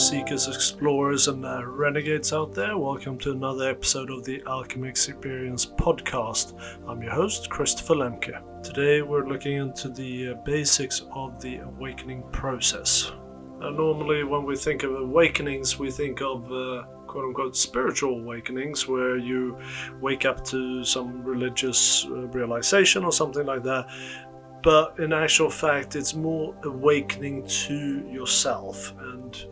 seekers, explorers, and uh, renegades out there. Welcome to another episode of the Alchemy Experience podcast. I'm your host, Christopher Lemke. Today we're looking into the uh, basics of the awakening process. Uh, normally, when we think of awakenings, we think of uh, quote unquote spiritual awakenings where you wake up to some religious uh, realization or something like that but in actual fact it's more awakening to yourself and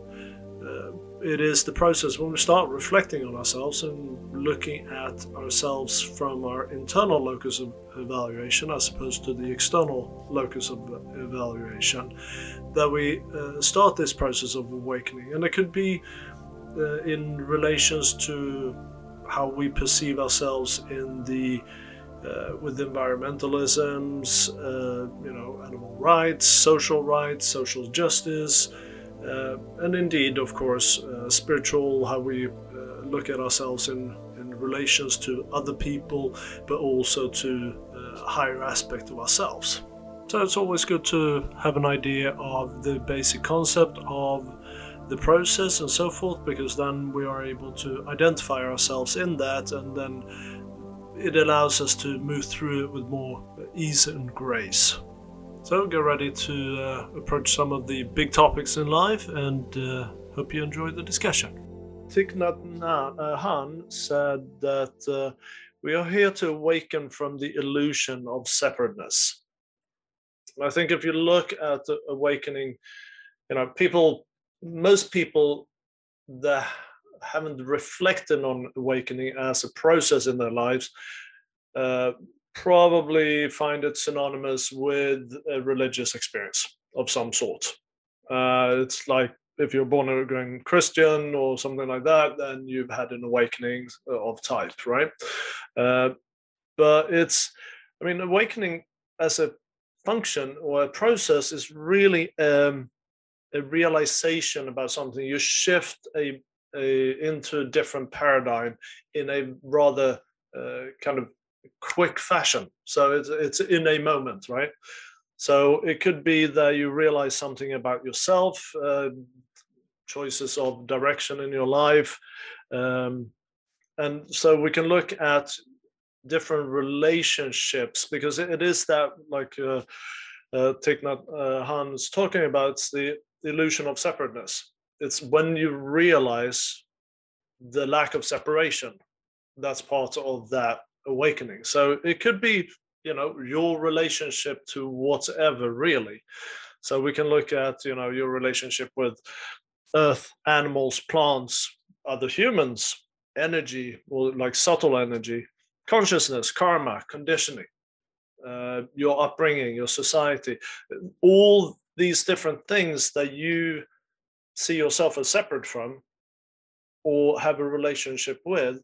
it is the process. When we start reflecting on ourselves and looking at ourselves from our internal locus of evaluation as opposed to the external locus of evaluation that we uh, start this process of awakening. And it could be uh, in relations to how we perceive ourselves in the uh, with environmentalisms, uh, you know, animal rights, social rights, social justice, and indeed, of course, uh, spiritual, how we uh, look at ourselves in, in relations to other people, but also to a higher aspect of ourselves. So it's always good to have an idea of the basic concept of the process and so forth, because then we are able to identify ourselves in that and then it allows us to move through it with more ease and grace. So get ready to uh, approach some of the big topics in life and uh, hope you enjoy the discussion. Thich Nhat uh, Hanh said that uh, we are here to awaken from the illusion of separateness. I think if you look at the awakening, you know, people, most people that haven't reflected on awakening as a process in their lives uh, probably find it synonymous with a religious experience of some sort. Uh, it's like if you're born again Christian or something like that, then you've had an awakening of type, right? Uh, but it's, I mean, awakening as a function or a process is really um, a realization about something. You shift a into a different paradigm in a rather uh, kind of quick fashion. So it's it's in a moment, right? So it could be that you realize something about yourself, uh, choices of direction in your life, um, and so we can look at different relationships because it is that like uh, uh, Thich uh, Hanh is talking about. It's the illusion of separateness it's when you realize the lack of separation that's part of that awakening. So it could be you know your relationship to whatever really. So we can look at you know your relationship with earth animals plants other humans energy or like subtle energy consciousness karma conditioning uh, your upbringing your society all these different things that you see yourself as separate from or have a relationship with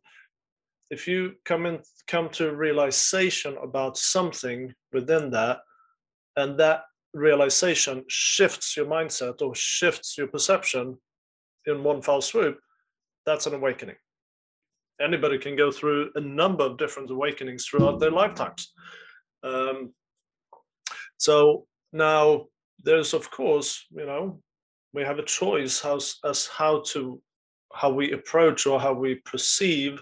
if you come in come to a realization about something within that and that realization shifts your mindset or shifts your perception in one foul swoop that's an awakening. Anybody can go through a number of different awakenings throughout their lifetimes. Um, so now there's of course you know we have a choice as, as how to how we approach or how we perceive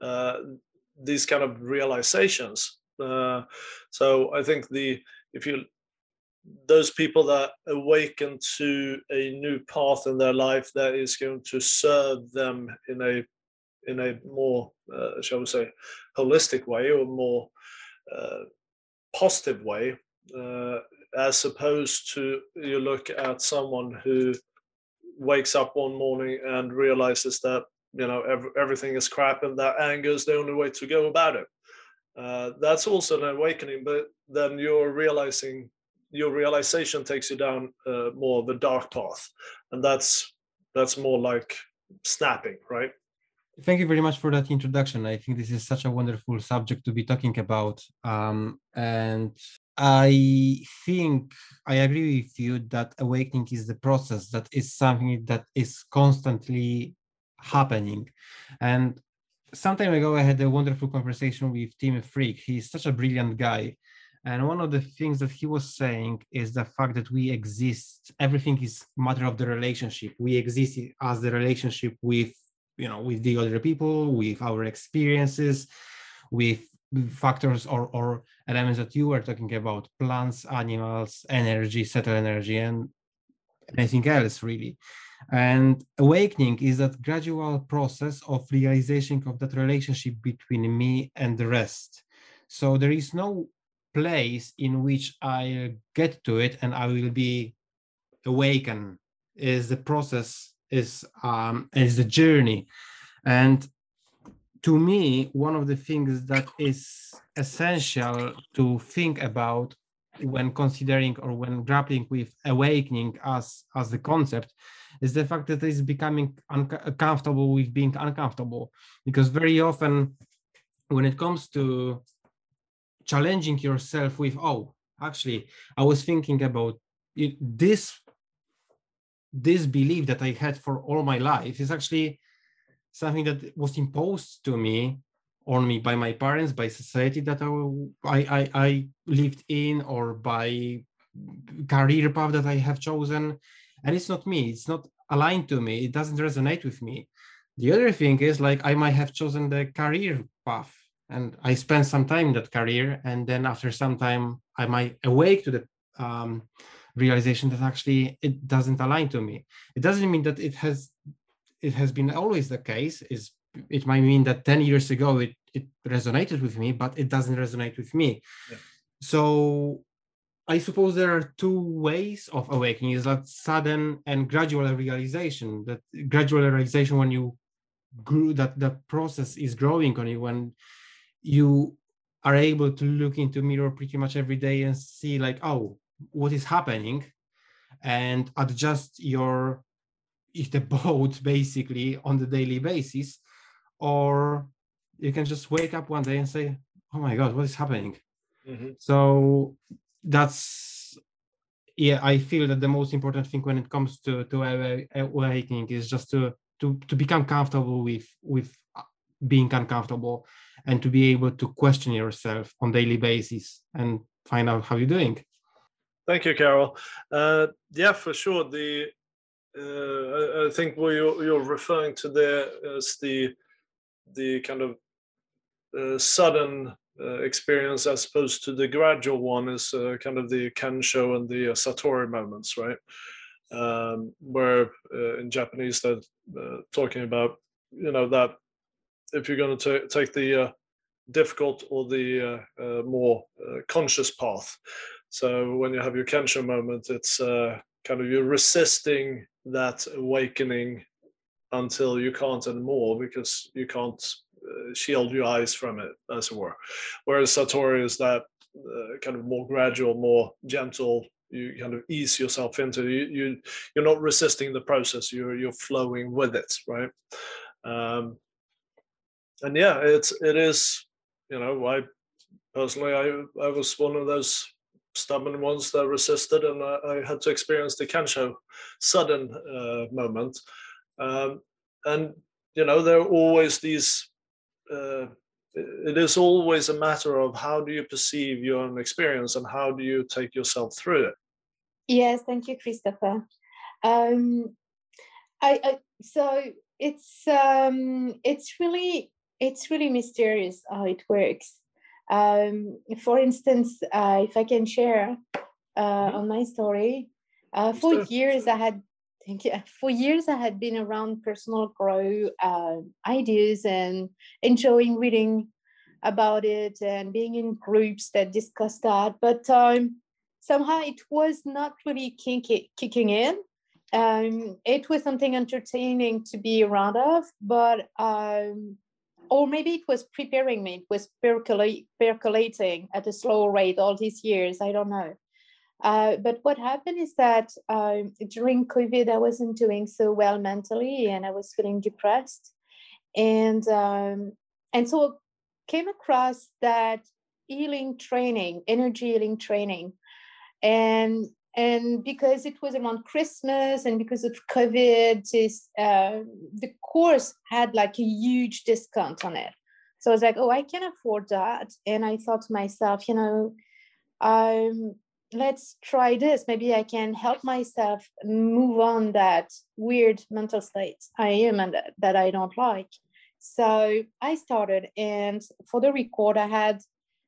these kind of realizations. Uh, so I think the if you those people that awaken to a new path in their life that is going to serve them in a in a more uh, shall we say holistic way or more uh, positive way uh, as opposed to you look at someone who wakes up one morning and realizes that you know every, everything is crap and that anger is the only way to go about it uh, that's also an awakening but then you're realizing your realization takes you down uh, more of a dark path and that's that's more like snapping right Thank you very much for that introduction. I think this is such a wonderful subject to be talking about. Um, and I think I agree with you that awakening is the process that is something that is constantly happening. And some time ago, I had a wonderful conversation with Tim Freke. He's such a brilliant guy. And one of the things that he was saying is the fact that we exist, everything is matter of the relationship. We exist as the relationship with, you know, with the other people, with our experiences, with factors or, or elements that you were talking about, plants, animals, energy, subtle energy, and anything else really. And awakening is that gradual process of realization of that relationship between me and the rest. So there is no place in which I get to it and I will be awakened. Is the process is um is the journey, and to me one of the things that is essential to think about when considering or when grappling with awakening as as the concept is the fact that it's becoming uncomfortable with being uncomfortable because very often when it comes to challenging yourself with oh actually i was thinking about it, this this belief that i had for all my life is actually something that was imposed to me on me by my parents, by society that I, I, I lived in, or by career path that I have chosen. And it's not me, it's not aligned to me, it doesn't resonate with me. The other thing is like I might have chosen the career path and I spent some time in that career. And then after some time, I might awake to the um, realization that actually it doesn't align to me. It doesn't mean that it has it has been always the case is it might mean that 10 years ago it, it resonated with me, but it doesn't resonate with me. Yeah. So I suppose there are two ways of awakening is that sudden and gradual realization, that gradual realization when you grew that the process is growing on you, when you are able to look into mirror pretty much every day and see like, oh, what is happening and adjust your if the boat basically on the daily basis or you can just wake up one day and say, "Oh my God, what is happening?" Mm-hmm. So that's yeah. I feel that the most important thing when it comes to to awakening is just to to to become comfortable with with being uncomfortable and to be able to question yourself on daily basis and find out how you're doing. Thank you, Carol. Uh, yeah, for sure. The uh, I, I, think what you're, you're referring to there is the the kind of uh, sudden uh, experience as opposed to the gradual one is uh, kind of the kensho and the uh, satori moments right? Um, where uh, in japanese they're uh, talking about you know that if you're going to take the difficult or the more conscious path. So when you have your kensho moment it's kind of you're resisting that awakening until you can't anymore because you can't uh, shield your eyes from it, as it were. Whereas Satori is that uh, kind of more gradual, more gentle. You kind of ease yourself into you. you you're not resisting the process. You're you're flowing with it, right? Um, and yeah, it's it is. You know, I personally, I I was one of those stubborn ones that resisted, and I, I had to experience the Kensho sudden uh, moment um, and you know, there are always these. Uh, it is always a matter of how do you perceive your own experience and how do you take yourself through it. Yes, thank you, Christopher. Um, I, I so it's um, it's really it's really mysterious how it works. Um, for instance, uh, if I can share uh, mm-hmm. on my story, uh, for years I had Thank you. For years, I had been around personal growth uh, ideas and enjoying reading about it and being in groups that discuss that. But um, somehow it was not really kinky, kicking in. Um, it was something entertaining to be around of, but um, or maybe it was preparing me. It was percolating at a slow rate all these years. I don't know. Uh, but what happened is that um, during COVID, I wasn't doing so well mentally, and I was feeling depressed, and um, and so came across that healing training, energy healing training, and and because it was around Christmas and because of COVID, this, uh, the course had like a huge discount on it. So I was like, oh, I can afford that, and I thought to myself, you know um, let's try this. Maybe I can help myself move on that weird mental state I am and that I don't like. So I started, and for the record, I had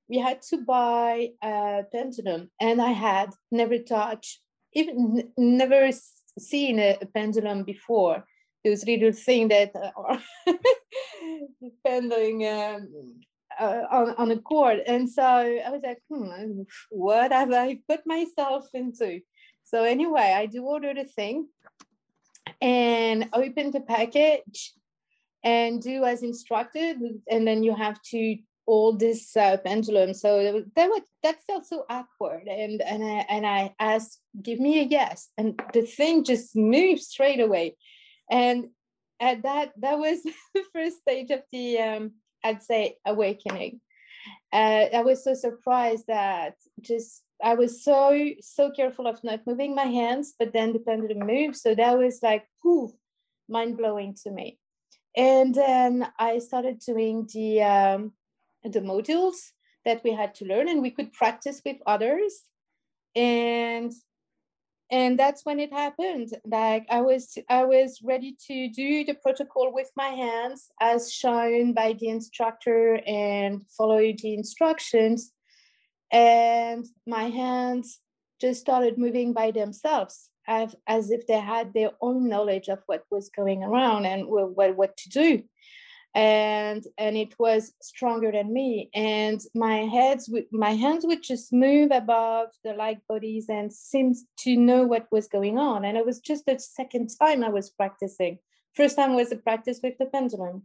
we had to buy a pendulum, and I had never touched, even never seen a, pendulum before. Those little thing that are pendling um, uh, on, on a cord. And so I was like, hmm, what have I put myself into? So anyway, I do order the thing and open the package and do as instructed. And then you have to hold this uh, pendulum. So that was, that felt so awkward. And, and, I, and I asked, give me a yes. And the thing just moved straight away. And at that, that was the first stage of the, um, I'd say awakening. Uh, I was so surprised that just I was so so careful of not moving my hands, but then the pendulum moved. So that was like, poof, mind blowing to me. And then I started doing the um, the modules that we had to learn, and we could practice with others. And and that's when it happened. Like i was i was ready to do the protocol with my hands as shown by the instructor and follow the instructions. And my hands just started moving by themselves as, as if they had their own knowledge of what was going around and what, what to do and and it was stronger than me. And my heads would my hands would just move above the light bodies and seemed to know what was going on. And it was just the second time i was practicing. First time was a practice with the pendulum.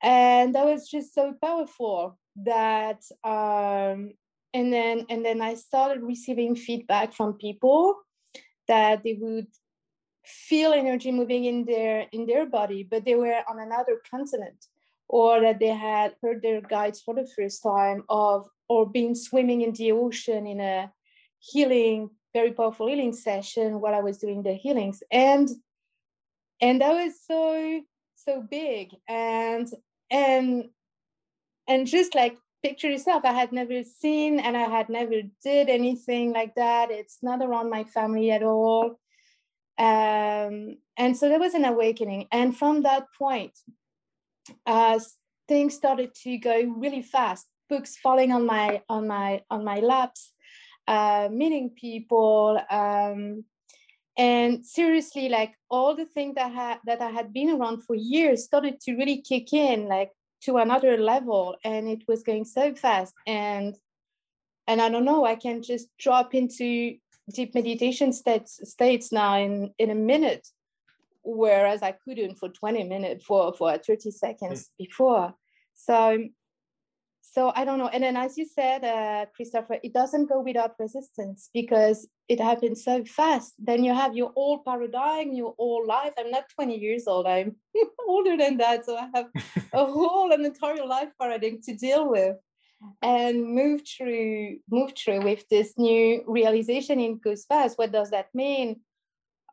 And that was just so powerful that um and then and then i started receiving feedback from people that they would feel energy moving in their in their body but they were on another continent or that they had heard their guides for the first time of or been swimming in the ocean in a healing very powerful healing session while i was doing the healings. And and that was so so big. And and and just like picture yourself i had never seen and i had never did anything like that. It's not around my family at all um, and so there was an awakening. And from that point, uh, things started to go really fast. Books falling on my on my on my laps, uh, meeting people, um, and seriously, like all the things that had that I had been around for years started to really kick in, like to another level, and it was going so fast. And and I don't know, I can just drop into deep meditation states states now in in a minute whereas i couldn't for 20 minutes for for 30 seconds mm. before. So so i don't know. And then as you said uh, christopher it doesn't go without resistance because it happens so fast. Then you have your whole paradigm your whole life. I'm not 20 years old. I'm older than that. So i have a whole entire life paradigm to deal with and move through move through with this new realization in fast what does that mean?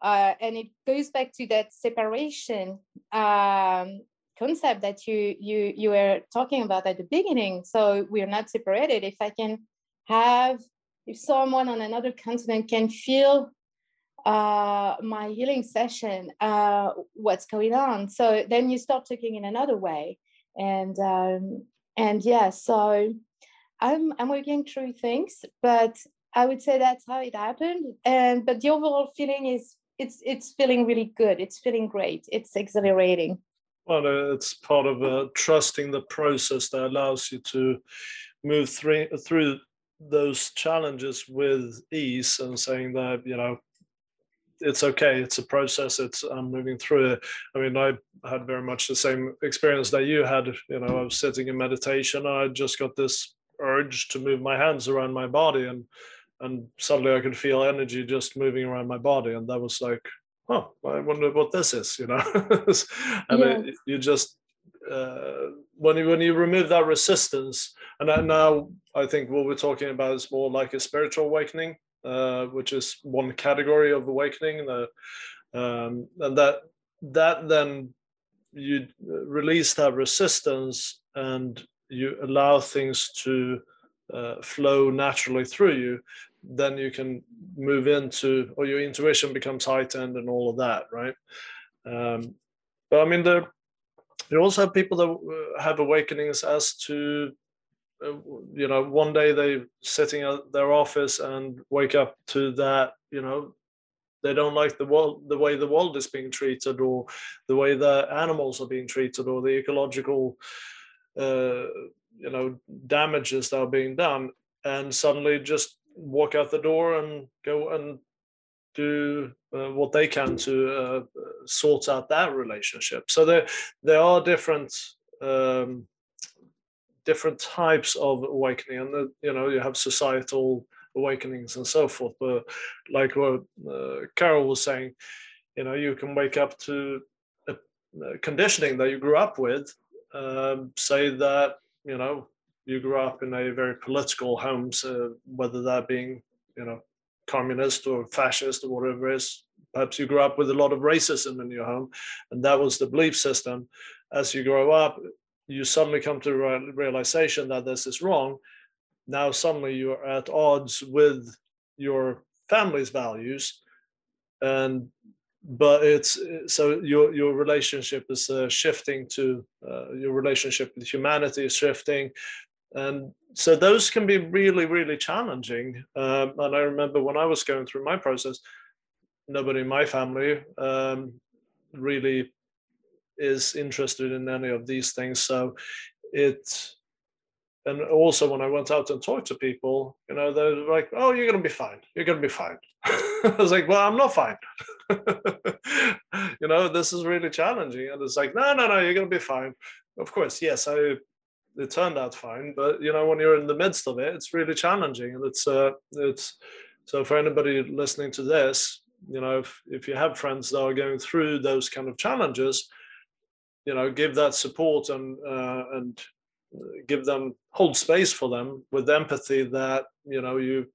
Uh, and it goes back to that separation um, concept that you you you were talking about at the beginning. So we're not separated. If i can have if someone on another continent can feel uh, my healing session uh, what's going on? So then you start talking in another way. And um, and yeah so i'm i'm working through things but i would say that's how it happened. And but the overall feeling is it's it's feeling really good. It's feeling great. It's exhilarating. Well uh, it's part of uh, trusting the process that allows you to move through through those challenges with ease and saying that you know it's okay. It's a process. It's I'm moving through it. I mean, I had very much the same experience that you had. You know, I was sitting in meditation. I just got this urge to move my hands around my body, and and suddenly I could feel energy just moving around my body, and that was like, oh, I wonder what this is. You know, and yeah. it, you just uh, when you when you remove that resistance, and now I think what we're talking about is more like a spiritual awakening uh, which is one category of awakening. The, um, and that that then you release that resistance and you allow things to uh, flow naturally through you, then you can move into, or your intuition becomes heightened and all of that, right? Um, but I mean, there, you also have people that uh, have awakenings as to, you know, one day they're sitting at their office and wake up to that, you know, they don't like the world, the way the world is being treated, or the way the animals are being treated, or the ecological, uh, you know, damages that are being done, and suddenly just walk out the door and go and do uh, what they can to uh, sort out that relationship. So there there are different um, different types of awakening, and the, you know you have societal awakenings and so forth. But like what uh, Carol was saying, you know you can wake up to a, conditioning that you grew up with. Um, say that you know you grew up in a very political homes, uh, whether that being you know communist or fascist or whatever it is. Perhaps you grew up with a lot of racism in your home, and that was the belief system. As you grow up, you suddenly come to the realization that this is wrong. Now, suddenly, you're at odds with your family's values, and but it's so your your relationship is uh, shifting to uh, your relationship with humanity is shifting. And so those can be really really challenging. Um, and i remember when i was going through my process nobody in my family um, really is interested in any of these things. So it and also when i went out and talked to people you know they're like oh you're to be fine. You're to be fine. I was like well i'm not fine. You know this is really challenging. And it's like no no no you're to be fine. Of course yes i it turned out fine. But you know, when you're in the midst of it, it's really challenging, and it's uh, it's so for anybody listening to this, you know, if if you have friends that are going through those kind of challenges, you know, give that support and uh, and give them hold space for them with empathy that you know you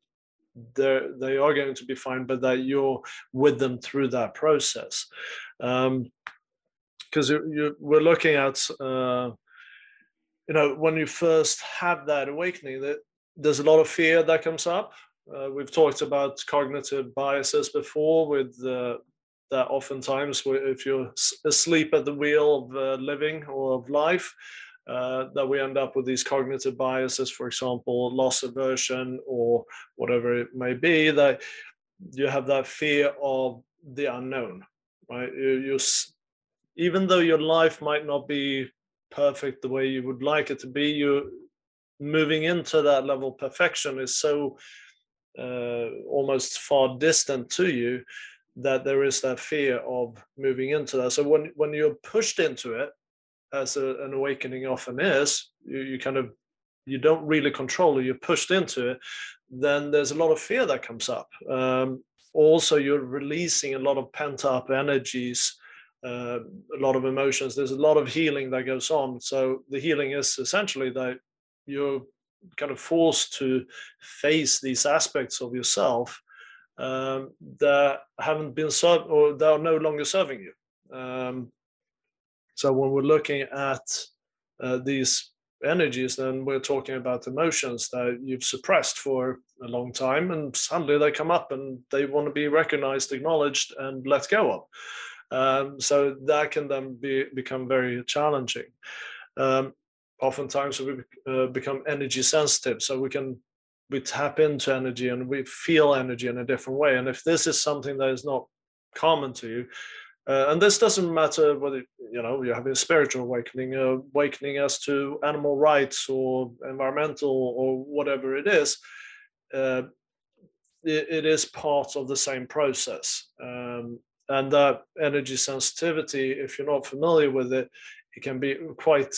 they they are going to be fine, but that you're with them through that process. Because um, we're looking at uh, you know when you first have that awakening that there's a lot of fear that comes up uh, we've talked about cognitive biases before with uh, that oftentimes if you're asleep at the wheel of uh, living or of life uh, that we end up with these cognitive biases for example loss aversion or whatever it may be that you have that fear of the unknown right? You, you even though your life might not be perfect the way you would like it to be you moving into that level of perfection is so uh, almost far distant to you that there is that fear of moving into that so when when you're pushed into it as a, an awakening often is you, you kind of you don't really control it you're pushed into it then there's a lot of fear that comes up um, also you're releasing a lot of pent up energies uh, a lot of emotions. There's a lot of healing that goes on. So the healing is essentially that you're kind of forced to face these aspects of yourself um, that haven't been served or that are no longer serving you. Um, so when we're looking at uh, these energies, then we're talking about emotions that you've suppressed for a long time, and suddenly they come up and they want to be recognized, acknowledged, and let go of. Um, so that can then be become very challenging. Um, oftentimes we uh, become energy sensitive, so we can we tap into energy and we feel energy in a different way. And if this is something that is not common to you, uh, and this doesn't matter whether you know you're having a spiritual awakening, uh, awakening as to animal rights or environmental or whatever it is. Uh, it, it is part of the same process. Um, and that energy sensitivity if you're not familiar with it it can be quite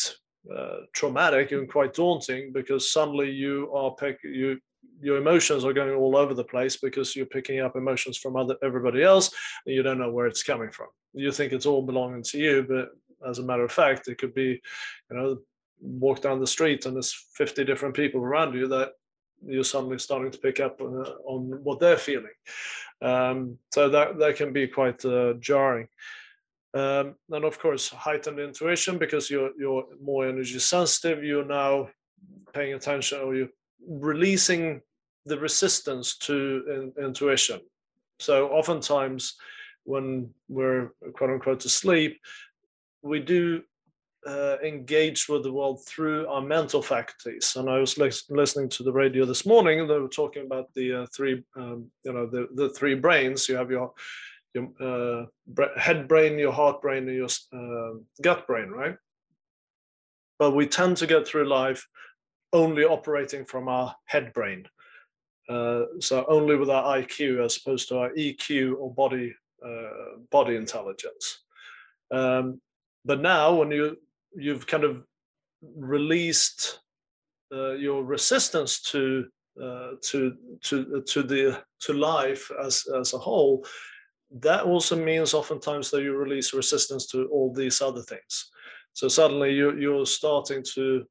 uh, traumatic and quite daunting because suddenly you are pick you your emotions are going all over the place because you're picking up emotions from other everybody else and you don't know where it's coming from you think it's all belonging to you but as a matter of fact it could be you know walk down the street and there's 50 different people around you that you're suddenly starting to pick up on, on what they're feeling um, so that that can be quite uh, jarring. Um, and of course, heightened intuition because you're you're more energy sensitive. You're now paying attention, or you're releasing the resistance to in, intuition. So oftentimes when we're quote unquote asleep, we do uh, engage with the world through our mental faculties. And I was listening to the radio this morning, and they were talking about the uh, three, um, you know, the, the three brains. You have your your uh, head brain, your heart brain, and your uh, gut brain, right? But we tend to get through life only operating from our head brain. Uh, so only with our IQ as opposed to our EQ or body uh, body intelligence. Um, but now, when you you've kind of released uh, your resistance to uh, to to to the to life as as a whole, that also means oftentimes that you release resistance to all these other things. So suddenly you you're starting to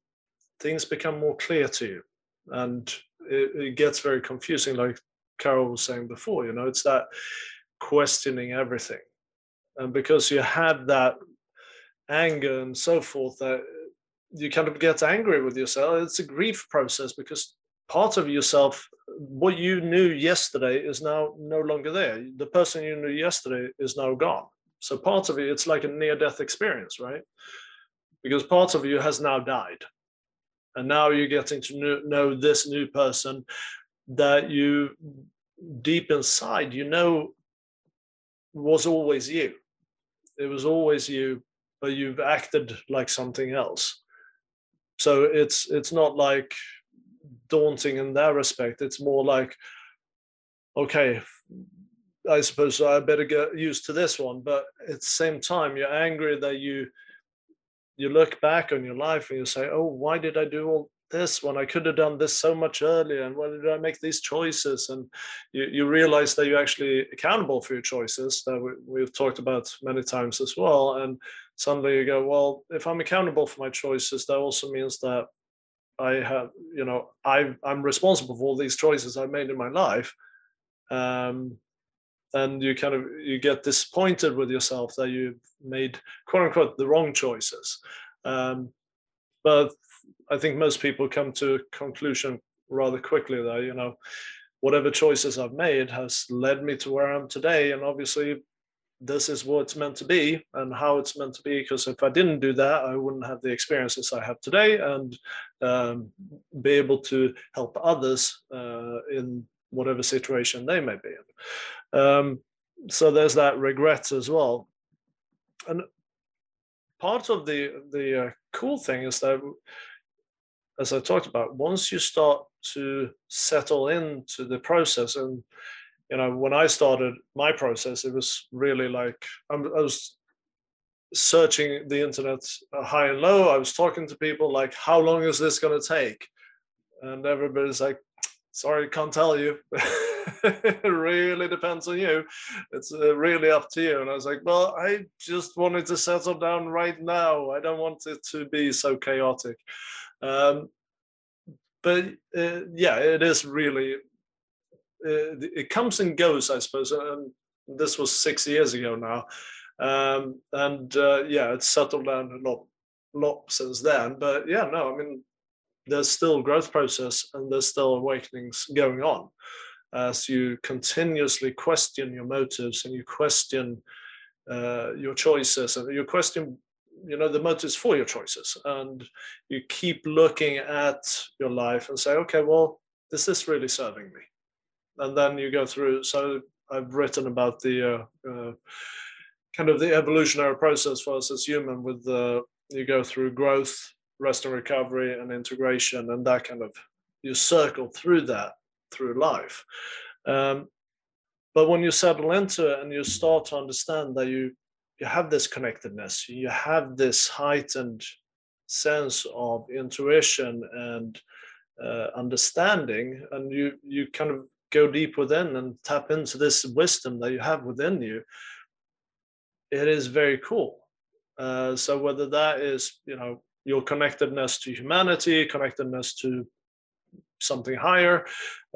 things become more clear to you, and it, it gets very confusing, like Carol was saying before. You know, it's that questioning everything, and because you have that anger and so forth that you kind of get angry with yourself it's a grief process because part of yourself what you knew yesterday is now no longer there. The person you knew yesterday is now gone. So part of it it's like a near death experience right? Because part of you has now died. And now you're getting to know this new person that you deep inside you know was always you. It was always you but you've acted like something else. So it's it's not like daunting in that respect. It's more like, okay, I suppose I better get used to this one. But at the same time, you're angry that you you look back on your life and you say, oh, why did I do all this when I could have done this so much earlier? And why did I make these choices? And you, you realize that you're actually accountable for your choices that we, we've talked about many times as well. And suddenly you go, well, if I'm accountable for my choices, that also means that I have, you know, I I'm responsible for all these choices I've made in my life. Um, and you kind of you get disappointed with yourself that you've made quote unquote the wrong choices. Um, but I think most people come to a conclusion rather quickly that you know whatever choices I've made has led me to where I am today, and obviously this is what it's meant to be and how it's meant to be. Because if I didn't do that, I wouldn't have the experiences I have today and um, be able to help others uh, in whatever situation they may be in. Um, so there's that regret as well. And part of the the uh, cool thing is that, as I talked about, once you start to settle into the process and you know, when I started my process, it was really like I'm, I was searching the internet uh, high and low. I was talking to people like, how long is this going to take? And everybody's like, sorry, can't tell you. it really depends on you. It's uh, really up to you. And I was like, well, I just wanted to settle down right now. I don't want it to be so chaotic. Um, but uh, yeah, it is really it comes and goes, I suppose. And this was six years ago now, um, and uh, yeah, it's settled down a lot, lot since then. But yeah, no, I mean, there's still growth process and there's still awakenings going on as you continuously question your motives and you question uh, your choices and you question you know the motives for your choices and you keep looking at your life and say okay well is this really serving me and then you go through. So I've written about the uh, uh, kind of the evolutionary process for us as human. With the you go through growth, rest and recovery, and integration, and that kind of you circle through that through life. Um, but when you settle into it and you start to understand that you you have this connectedness, you have this heightened sense of intuition and uh, understanding, and you you kind of go deep within and tap into this wisdom that you have within you, it is very cool. Uh, so whether that is, you know, your connectedness to humanity, connectedness to something higher,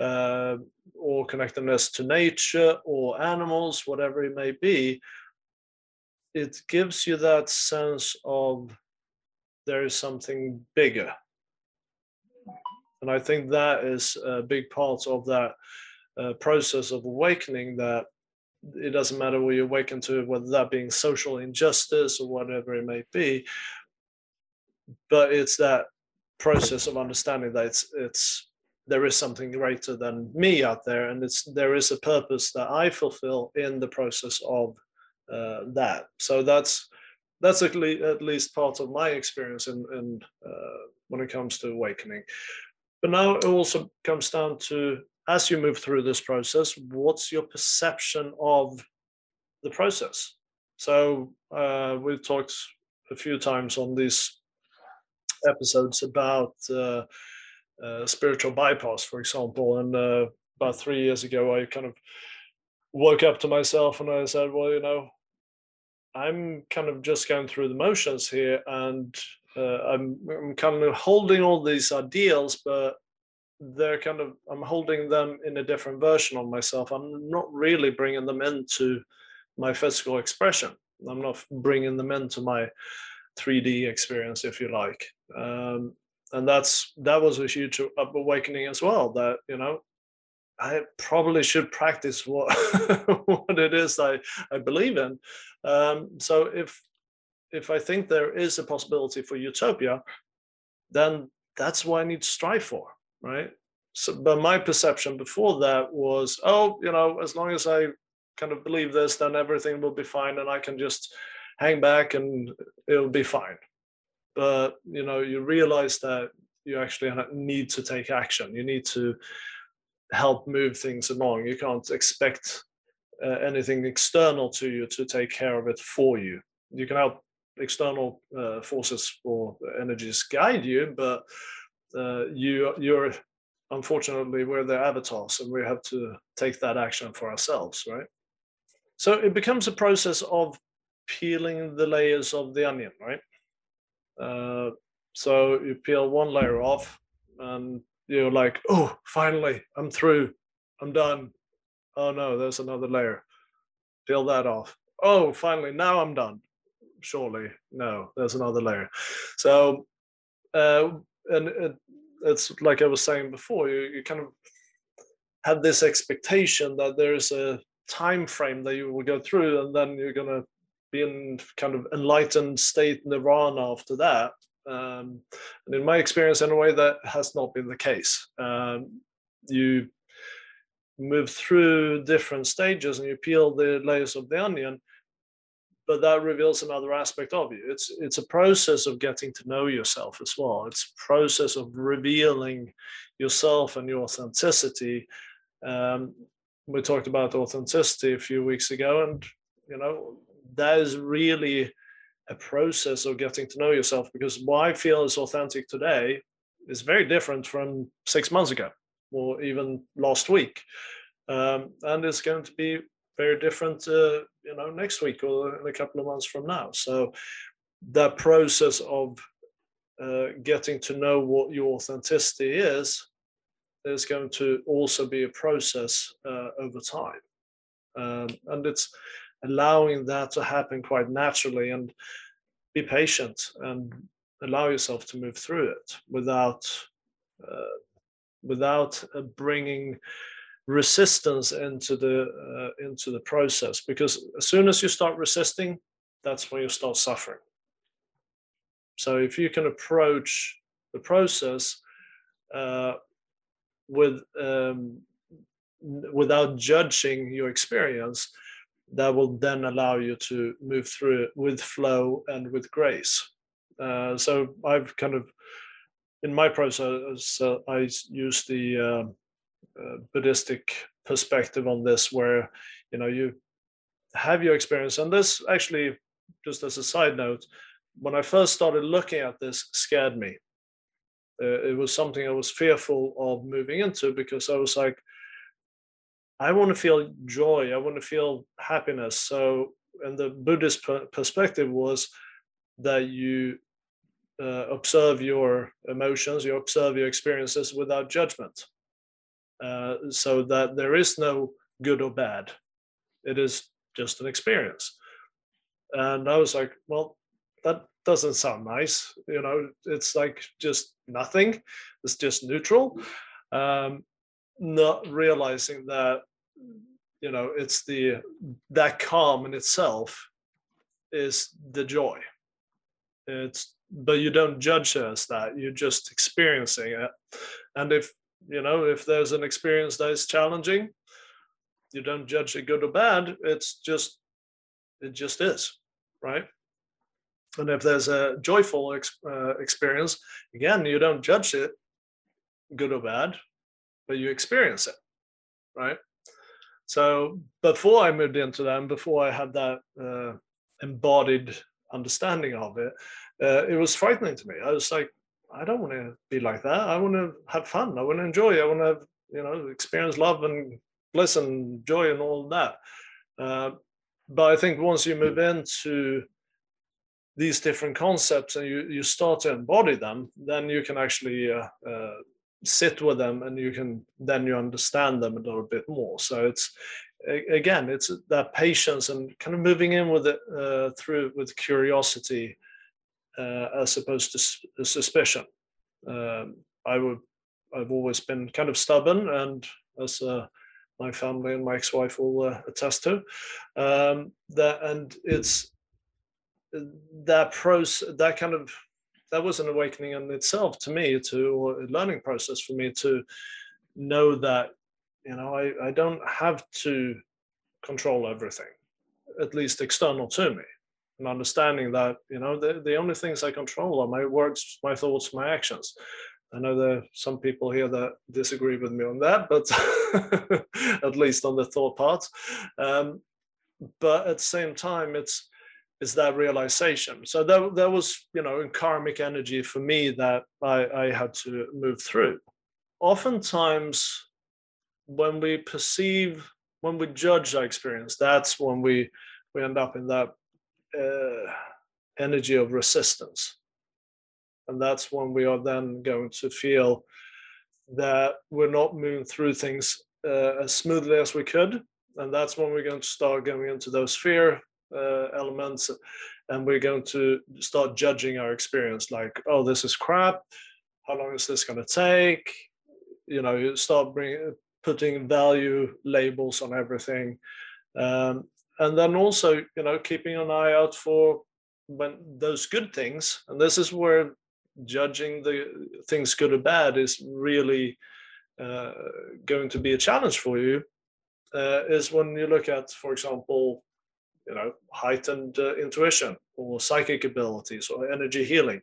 uh, or connectedness to nature or animals, whatever it may be, it gives you that sense of there is something bigger and I think that is a big part of that uh, process of awakening. That it doesn't matter what you awaken to, whether that being social injustice or whatever it may be, but it's that process of understanding that it's it's there is something greater than me out there and it's there is a purpose that i fulfill in the process of uh, that so that's that's at, le- at least part of my experience in, in uh, when it comes to awakening but now it also comes down to as you move through this process what's your perception of the process so uh, we've talked a few times on these episodes about uh, uh, spiritual bypass, for example. And uh, about three years ago, I kind of woke up to myself and I said, well, you know, I'm kind of just going through the motions here, and uh, I'm, I'm kind of holding all these ideals, but they're kind of I'm holding them in a different version of myself. I'm not really bringing them into my physical expression. I'm not bringing them into my 3D experience, if you like. Um, and that's that was a huge awakening as well. That you know, I probably should practice what what it is I I believe in. Um, so if if I think there is a possibility for utopia, then that's what I need to strive for, right? So, but my perception before that was, oh, you know, as long as I kind of believe this, then everything will be fine, and I can just hang back and it'll be fine. But you know you realize that you actually need to take action. You need to help move things along. You can't expect uh, anything external to you to take care of it for you. You can help external uh, forces or energies guide you but uh, you you're unfortunately we're the avatars and we have to take that action for ourselves right so it becomes a process of peeling the layers of the onion right uh, so you peel one layer off and you're like, oh, finally, I'm through. I'm done. Oh no, there's another layer. Peel that off. Oh, finally, now I'm done. Surely, no, there's another layer. So, uh, and it, it's like I was saying before, you, you kind of have this expectation that there's a time frame that you will go through, and then you're gonna be in kind of enlightened state nirvana after that. Um, and in my experience, in a way, that has not been the case. Um, you move through different stages and you peel the layers of the onion, but that reveals another aspect of you. It's it's a process of getting to know yourself as well. It's a process of revealing yourself and your authenticity. Um, we talked about authenticity a few weeks ago, and you know that is really a process of getting to know yourself because what I feel is authentic today is very different from six months ago or even last week. Um, and it's going to be very different, uh, you know, next week or in a couple of months from now. So that process of uh, getting to know what your authenticity is is going to also be a process uh, over time. Um, and it's allowing that to happen quite naturally and be patient and allow yourself to move through it without uh, without uh, bringing resistance into the uh, into the process because as soon as you start resisting that's when you start suffering so if you can approach the process uh, with um, without judging your experience that will then allow you to move through it with flow and with grace. Uh, so I've kind of, in my process, uh, I use the uh, Buddhistic perspective on this, where you know you have your experience, and this actually, just as a side note, when I first started looking at this, scared me. Uh, it was something I was fearful of moving into because I was like, I want to feel joy. I want to feel happiness. So, and the Buddhist perspective was that you uh, observe your emotions, you observe your experiences without judgment, uh, so that there is no good or bad. It is just an experience. And I was like, well, that doesn't sound nice. You know, it's like just nothing. It's just neutral. Um, not realizing that you know it's the that calm in itself is the joy it's but you don't judge it as that you're just experiencing it and if you know if there's an experience that is challenging you don't judge it good or bad. It's just it just is right? And if there's a joyful ex- uh, experience again you don't judge it good or bad but you experience it right? So before i moved into them before i had that uh, embodied understanding of it uh, it was frightening to me. I was like i don't want to be like that. I want to have fun. I want to enjoy. I want to you know experience love and bliss and joy and all that. Uh, but i think once you move into these different concepts and you, you start to embody them then you can actually uh, uh, sit with them and you can then you understand them a little bit more. So it's again it's that patience and kind of moving in with it uh, through with curiosity as opposed to suspicion. Um, i would i've always been kind of stubborn and as uh, my family and my ex-wife will uh, attest to. Um, that and it's that process that kind of that was an awakening in itself to me to or a learning process for me to know that you know I, I don't have to control everything at least external to me and understanding that you know the, the only things i control are my words my thoughts my actions i know there are some people here that disagree with me on that but at least on the thought part um, but at the same time it's it's that realization. So that that was you know in karmic energy for me that I, I had to move through. Oftentimes, when we perceive, when we judge our experience, that's when we we end up in that uh, energy of resistance, and that's when we are then going to feel that we're not moving through things uh, as smoothly as we could, and that's when we're going to start going into those fear uh, elements and we're going to start judging our experience like oh this is crap. How long is this going to take? You know you start putting value labels on everything. Um, and then also you know keeping an eye out for when those good things and this is where judging the things good or bad is really uh, going to be a challenge for you uh, is when you look at for example you know heightened uh, intuition or psychic abilities or energy healing.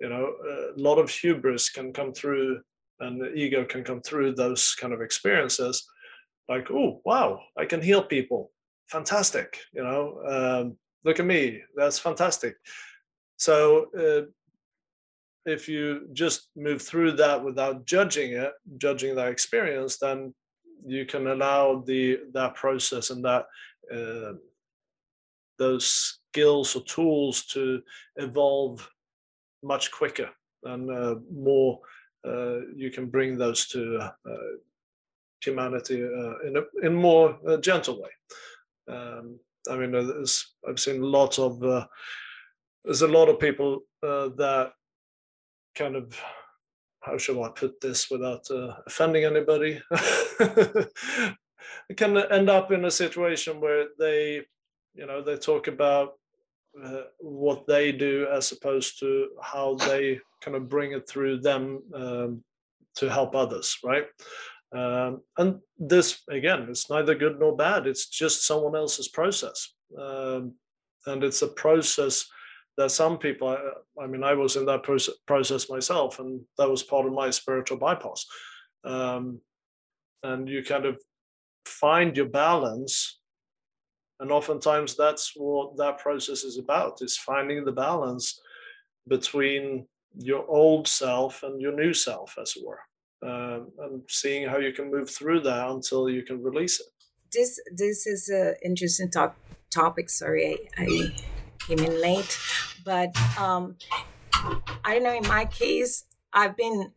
You know a lot of hubris can come through and the ego can come through those kind of experiences like oh wow i can heal people fantastic you know um, look at me that's fantastic so uh, if you just move through that without judging it judging that experience then you can allow the that process and that uh, those skills or tools to evolve much quicker and uh, more uh, you can bring those to uh, humanity uh, in a in more uh, gentle way. Um, I mean, I've seen lots of there's a lot of people that kind of how shall I put this without offending anybody? can end up in a situation where they you know they talk about uh, what they do as opposed to how they kind of bring it through them um, to help others right um, and this again it's neither good nor bad. It's just someone else's process. Um, and it's a process that some people I, I, mean i was in that process, process myself and that was part of my spiritual bypass. Um, and you kind of find your balance and oftentimes that's what that process is about is finding the balance between your old self and your new self as it were um, and seeing how you can move through that until you can release it this this is an interesting talk, topic sorry I, I, came in late but um, i don't know in my case i've been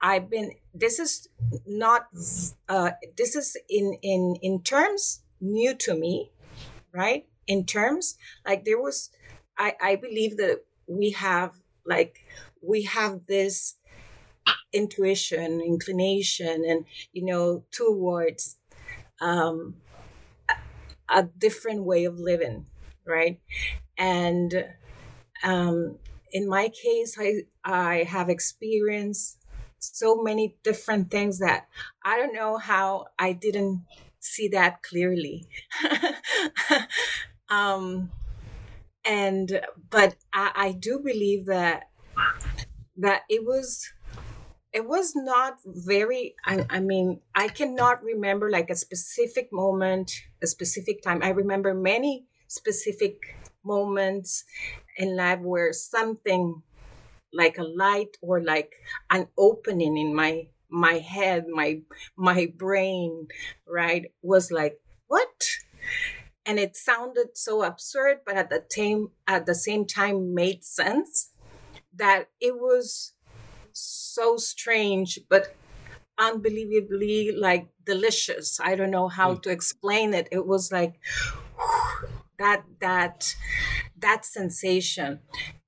i've been this is not uh, this is in in in terms new to me right? In terms, like there was, I, I believe that we have like we have this intuition, inclination, and you know, towards um, a different way of living, right? And um, in my case, I I have experienced so many different things that I don't know how I didn't see that clearly. um, and but I, I do believe that that it was it was not very I, I mean i cannot remember like a specific moment a specific time. I remember many specific moments in life where something like a light or like an opening in my my head my my brain right was like what? And it sounded so absurd but at the same at the same time made sense that it was so strange but unbelievably like delicious. I don't know how mm. to explain it. It was like that that that sensation.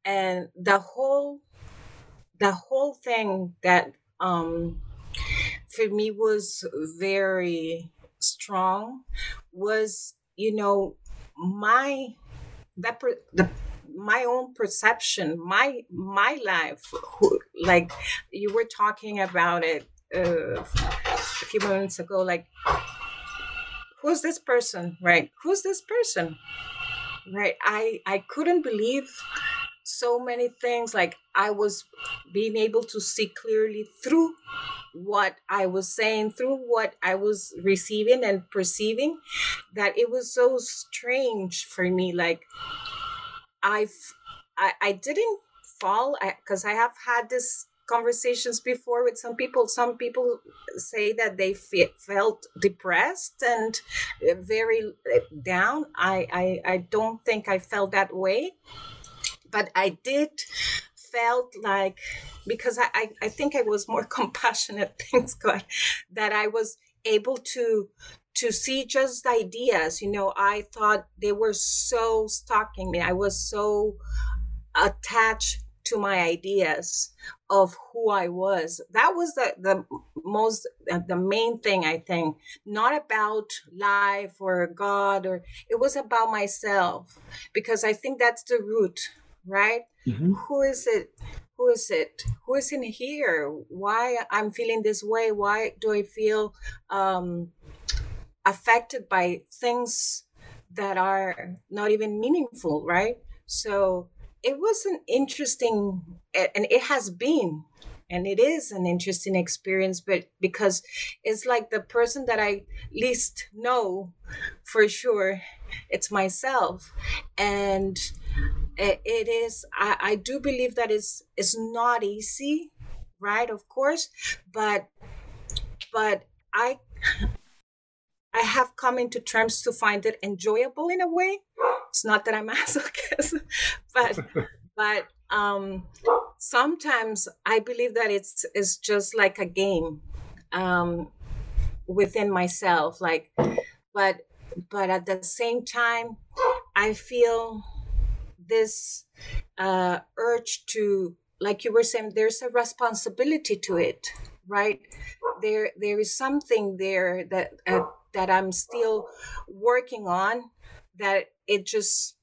And the whole the whole thing that um for me was very strong was you know my that the my own perception my my life like you were talking about it uh, a few moments ago like who's this person right? Who's this person? Right i i couldn't believe so many things like i was being able to see clearly through what i was saying through what i was receiving and perceiving that it was so strange for me like i've i, I didn't fall because I, I have had these conversations before with some people. Some people say that they fe- felt depressed and uh, very uh, down. I, I i don't think i felt that way. But I did felt like because I, I, I think I was more compassionate, thanks God, that I was able to to see just ideas. You know, I thought they were so stalking me. I was so attached to my ideas of who I was. That was the the most the main thing I think. Not about life or God or it was about myself because I think that's the root right? Mm-hmm. Who is it? Who is it? Who is in here? Why I'm feeling this way? Why do I feel um, affected by things that are not even meaningful, right? So it was an interesting, and it has been and it is an interesting experience but because it's like the person that i least know for sure it's myself and it is I, I do believe that it's it's not easy right of course but but i i have come into terms to find it enjoyable in a way. It's not that i'm masochist but but um sometimes i believe that it's it's just like a game um within myself like but but at the same time i feel this uh, urge to like you were saying there's a responsibility to it right? There there is something there that uh, that i'm still working on that it just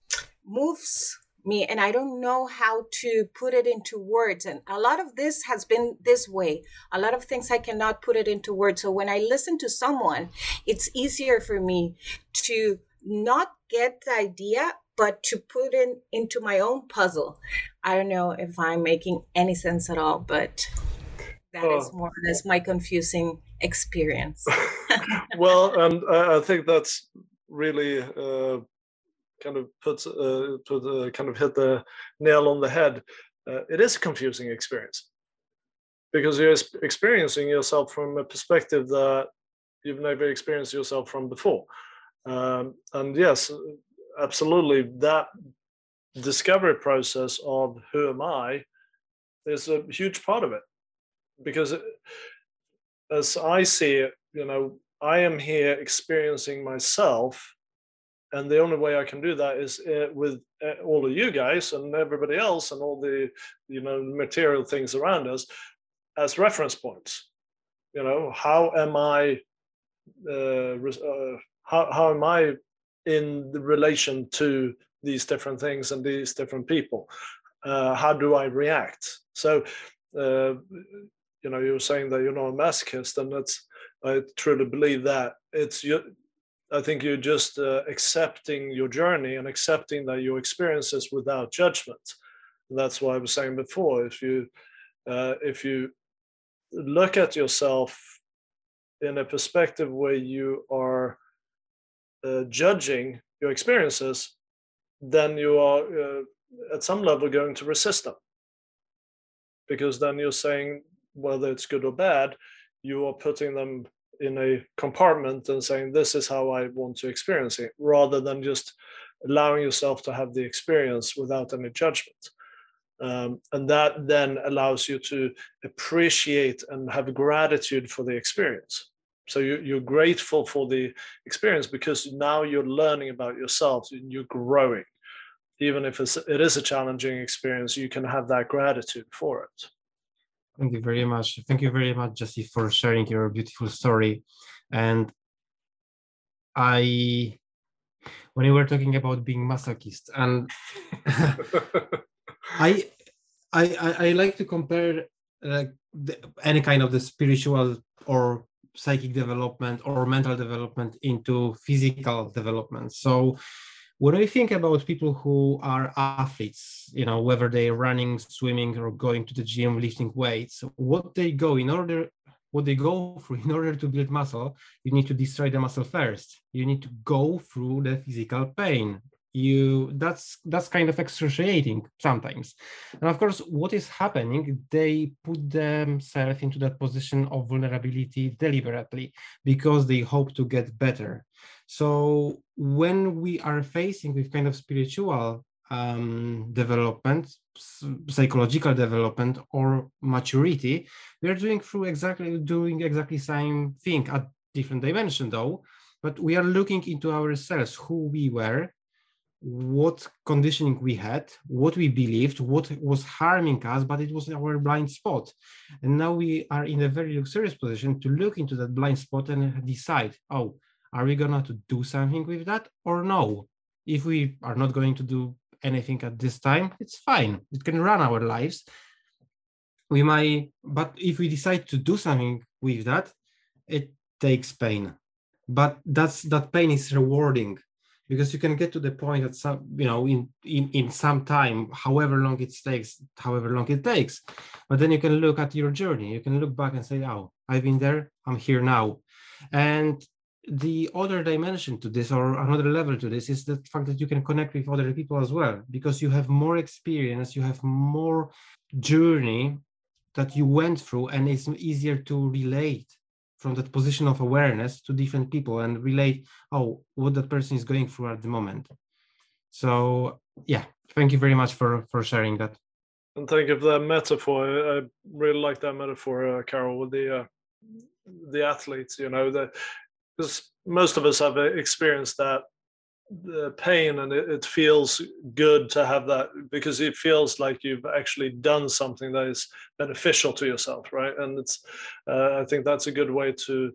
moves me and i don't know how to put it into words and a lot of this has been this way a lot of things i cannot put it into words so when i listen to someone it's easier for me to not get the idea but to put in into my own puzzle. I don't know if I'm making any sense at all, but that oh. is more or less my confusing experience. well, and I think that's really uh, kind of puts uh, put uh, kind of hit the nail on the head. Uh, it is a confusing experience because you're experiencing yourself from a perspective that you've never experienced yourself from before. Um, and yes, absolutely that discovery process of who am I is a huge part of it because it, as I see it, you know, I am here experiencing myself and the only way I can do that is uh, with uh, all of you guys and everybody else and all the you know material things around us as reference points. You know, how am I? Uh, how how am I in the relation to these different things and these different people? Uh, how do I react? So, you know, you were saying that you're not a masochist, and that's I truly believe that it's you I think you're just uh, accepting your journey and accepting that your experiences without judgment. That's why I was saying before. If you uh, if you look at yourself in a perspective where you are uh, judging your experiences, then you are uh, at some level going to resist them. Because then you're saying whether it's good or bad, you are putting them in a compartment and saying this is how i want to experience it rather than just allowing yourself to have the experience without any judgment. Um, and that then allows you to appreciate and have gratitude for the experience. So you, you're grateful for the experience because now you're learning about yourself and you're growing. Even if it's, it is a challenging experience you can have that gratitude for it Thank you very much. Thank you very much, Jesse, for sharing your beautiful story. And I, when you were talking about being masochist, and I, I, I like to compare uh, any kind of the spiritual or psychic development or mental development into physical development. So when we think about people who are athletes, you know, whether they're running, swimming, or going to the gym, lifting weights, what they go in order, what they go through in order to build muscle, you need to destroy the muscle first. You need to go through the physical pain. You that's that's kind of excruciating sometimes. And of course, what is happening, they put themselves into that position of vulnerability deliberately because they hope to get better so when we are facing with kind of spiritual um, development, psychological development, or maturity, we are doing through exactly doing exactly same thing at different dimension though. But we are looking into ourselves, who we were, what conditioning we had, what we believed, what was harming us, but it was our blind spot. And now we are in a very luxurious position to look into that blind spot and decide, oh, are we going to do something with that or no? If we are not going to do anything at this time, it's fine. It can run our lives. We might, but if we decide to do something with that, it takes pain. But that's that pain is rewarding because you can get to the point at some, you know, in, in in some time, however long it takes, however long it takes. But then you can look at your journey. You can look back and say, "Oh, I've been there. I'm here now." And the other dimension to this or another level to this is the fact that you can connect with other people as well because you have more experience you have more journey that you went through and it's easier to relate from that position of awareness to different people and relate oh what that person is going through at the moment. So yeah thank you very much for for sharing that. And thank you for that metaphor. I really like that metaphor uh, carol with the uh, the athletes you know that because most of us have experienced that the pain and it, it, feels good to have that because it feels like you've actually done something that is beneficial to yourself right? And it's uh, i think that's a good way to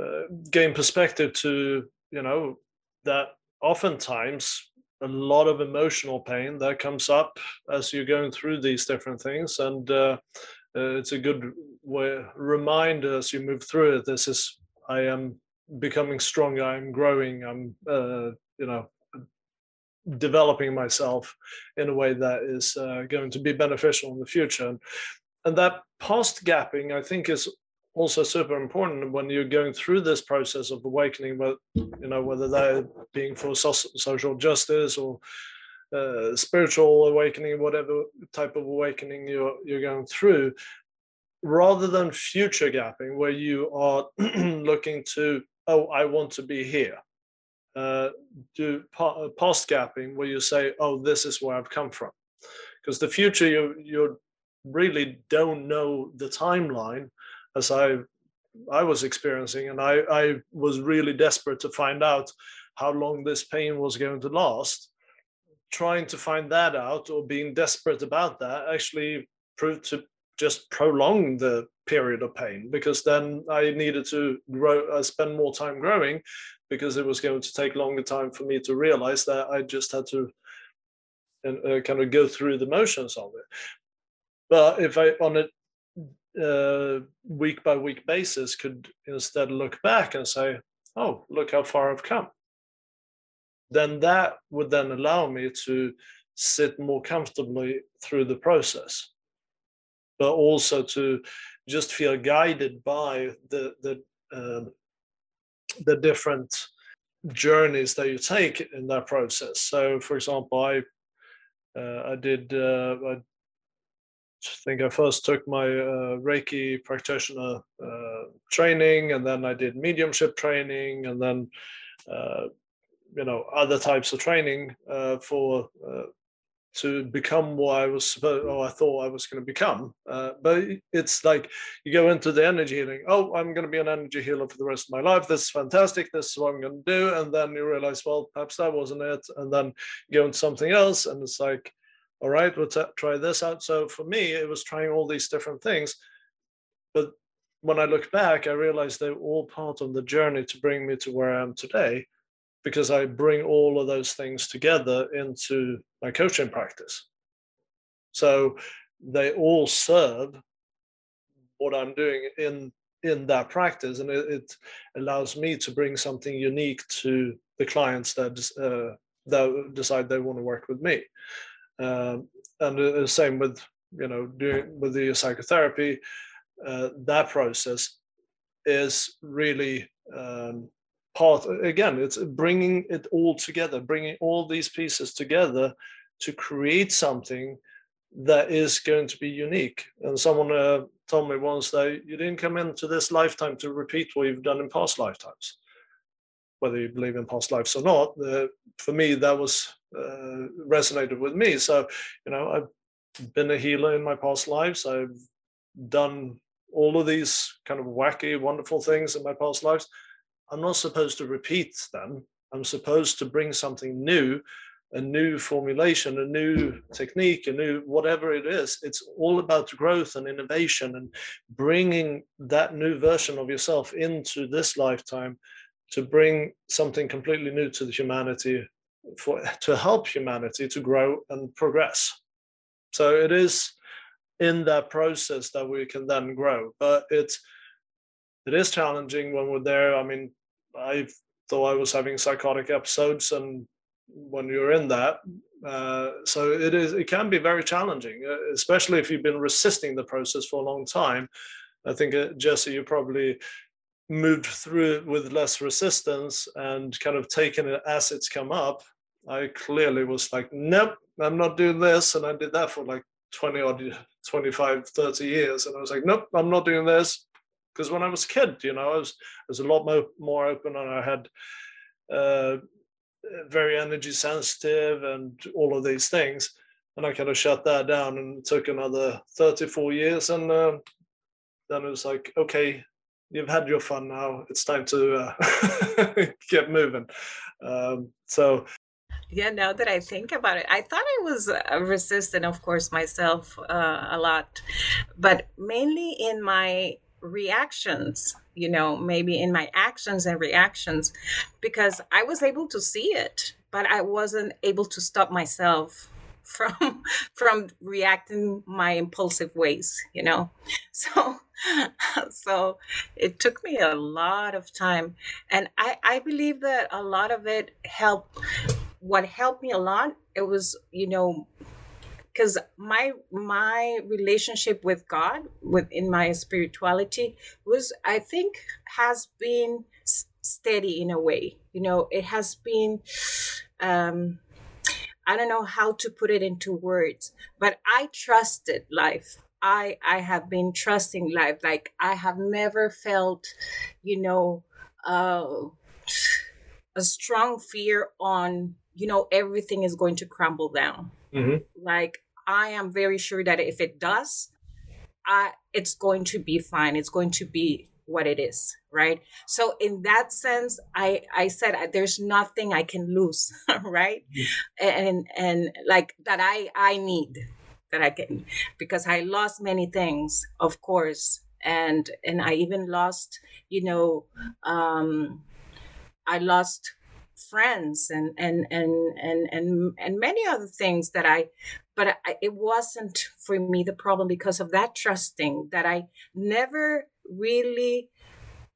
uh, gain perspective to you know that oftentimes a lot of emotional pain that comes up as you're going through these different things. And uh, uh it's a good way reminder as you move through it. This is i am becoming stronger i'm growing i'm uh, you know developing myself in a way that is uh, going to be beneficial in the future. And, that past gapping i think is also super important when you're going through this process of awakening but you know whether that being for so- social justice or uh, spiritual awakening whatever type of awakening you're you're going through rather than future gapping where you are looking to oh, I want to be here. Uh, do uh, past gapping where you say, oh, this is where I've come from. Because the future, you you really don't know the timeline as I I was experiencing, and I I was really desperate to find out how long this pain was going to last, trying to find that out or being desperate about that actually proved to just prolong the period of pain because then I needed to grow, uh, spend more time growing because it was going to take longer time for me to realize that I just had to uh, kind of go through the motions of it. But if I, on a uh, week by week basis, could instead look back and say, oh, look how far I've come, then that would then allow me to sit more comfortably through the process but also to just feel guided by the the uh, the different journeys that you take in that process. So, for example, I uh, I did uh, I think I first took my uh, Reiki practitioner uh, training, and then I did mediumship training, and then uh, you know other types of training for to become what I was supposed or I thought I was going to become. Uh, but it's like you go into the energy healing. Oh, I'm going to be an energy healer for the rest of my life. This is fantastic. This is what I'm going to do. And then you realize, well, perhaps that wasn't it. And then you go into something else, and it's like, all right, let's try this out. So for me, it was trying all these different things. But when I look back, I realized they were all part of the journey to bring me to where I am today because I bring all of those things together into my coaching practice. So they all serve what I'm doing in in that practice, and it, it allows me to bring something unique to the clients that uh, that decide they want to work with me. Um, and the same with you know doing with the psychotherapy. Uh, that process is really um, part again it's bringing it all together bringing all these pieces together to create something that is going to be unique. And someone uh, told me once that you didn't come into this lifetime to repeat what you've done in past lifetimes whether you believe in past lives or not. Uh, for me that was uh, resonated with me. So you know i've been a healer in my past lives. I've done all of these kind of wacky wonderful things in my past lives I'm not supposed to repeat them. I'm supposed to bring something new, a new formulation, a new technique, a new whatever it is. It's all about growth and innovation and bringing that new version of yourself into this lifetime to bring something completely new to the humanity for to help humanity to grow and progress. So it is in that process that we can then grow. But it's it is challenging when we're there. I mean, I thought I was having psychotic episodes, and when you're in that, uh, so it is. It can be very challenging, uh, especially if you've been resisting the process for a long time. I think uh, Jesse, you probably moved through with less resistance and kind of taken it as it's come up. I clearly was like, nope, I'm not doing this, and I did that for like 20 or 25, 30 years, and I was like, nope, I'm not doing this because when I was a kid, you know, I was, I was a lot more, more open and I had uh, very energy sensitive and all of these things. And I kind of shut that down and took another 34 years. And uh, then it was like, okay, you've had your fun now. It's time to uh, get moving. Um, so yeah now that i think about it i thought i was uh, resistant of course myself uh, a lot but mainly in my reactions you know maybe in my actions and reactions because i was able to see it but i wasn't able to stop myself from from reacting my impulsive ways you know? So so it took me a lot of time. And i i believe that a lot of it helped. What helped me a lot it was you know because my my relationship with god within my spirituality was i think has been steady in a way. You know it has been um i don't know how to put it into words but i trusted life. I i have been trusting life. Like i have never felt you know uh a strong fear on you know everything is going to crumble down. Mm-hmm. like I am very sure that if it does, I, it's going to be fine. It's going to be what it is right? So in that sense i i said uh, there's nothing i can lose right? And and like that i i need that i can because i lost many things of course. And and i even lost you know um i lost friends and and and and and, and many other things that i but I, it wasn't for me the problem because of that trusting that i never really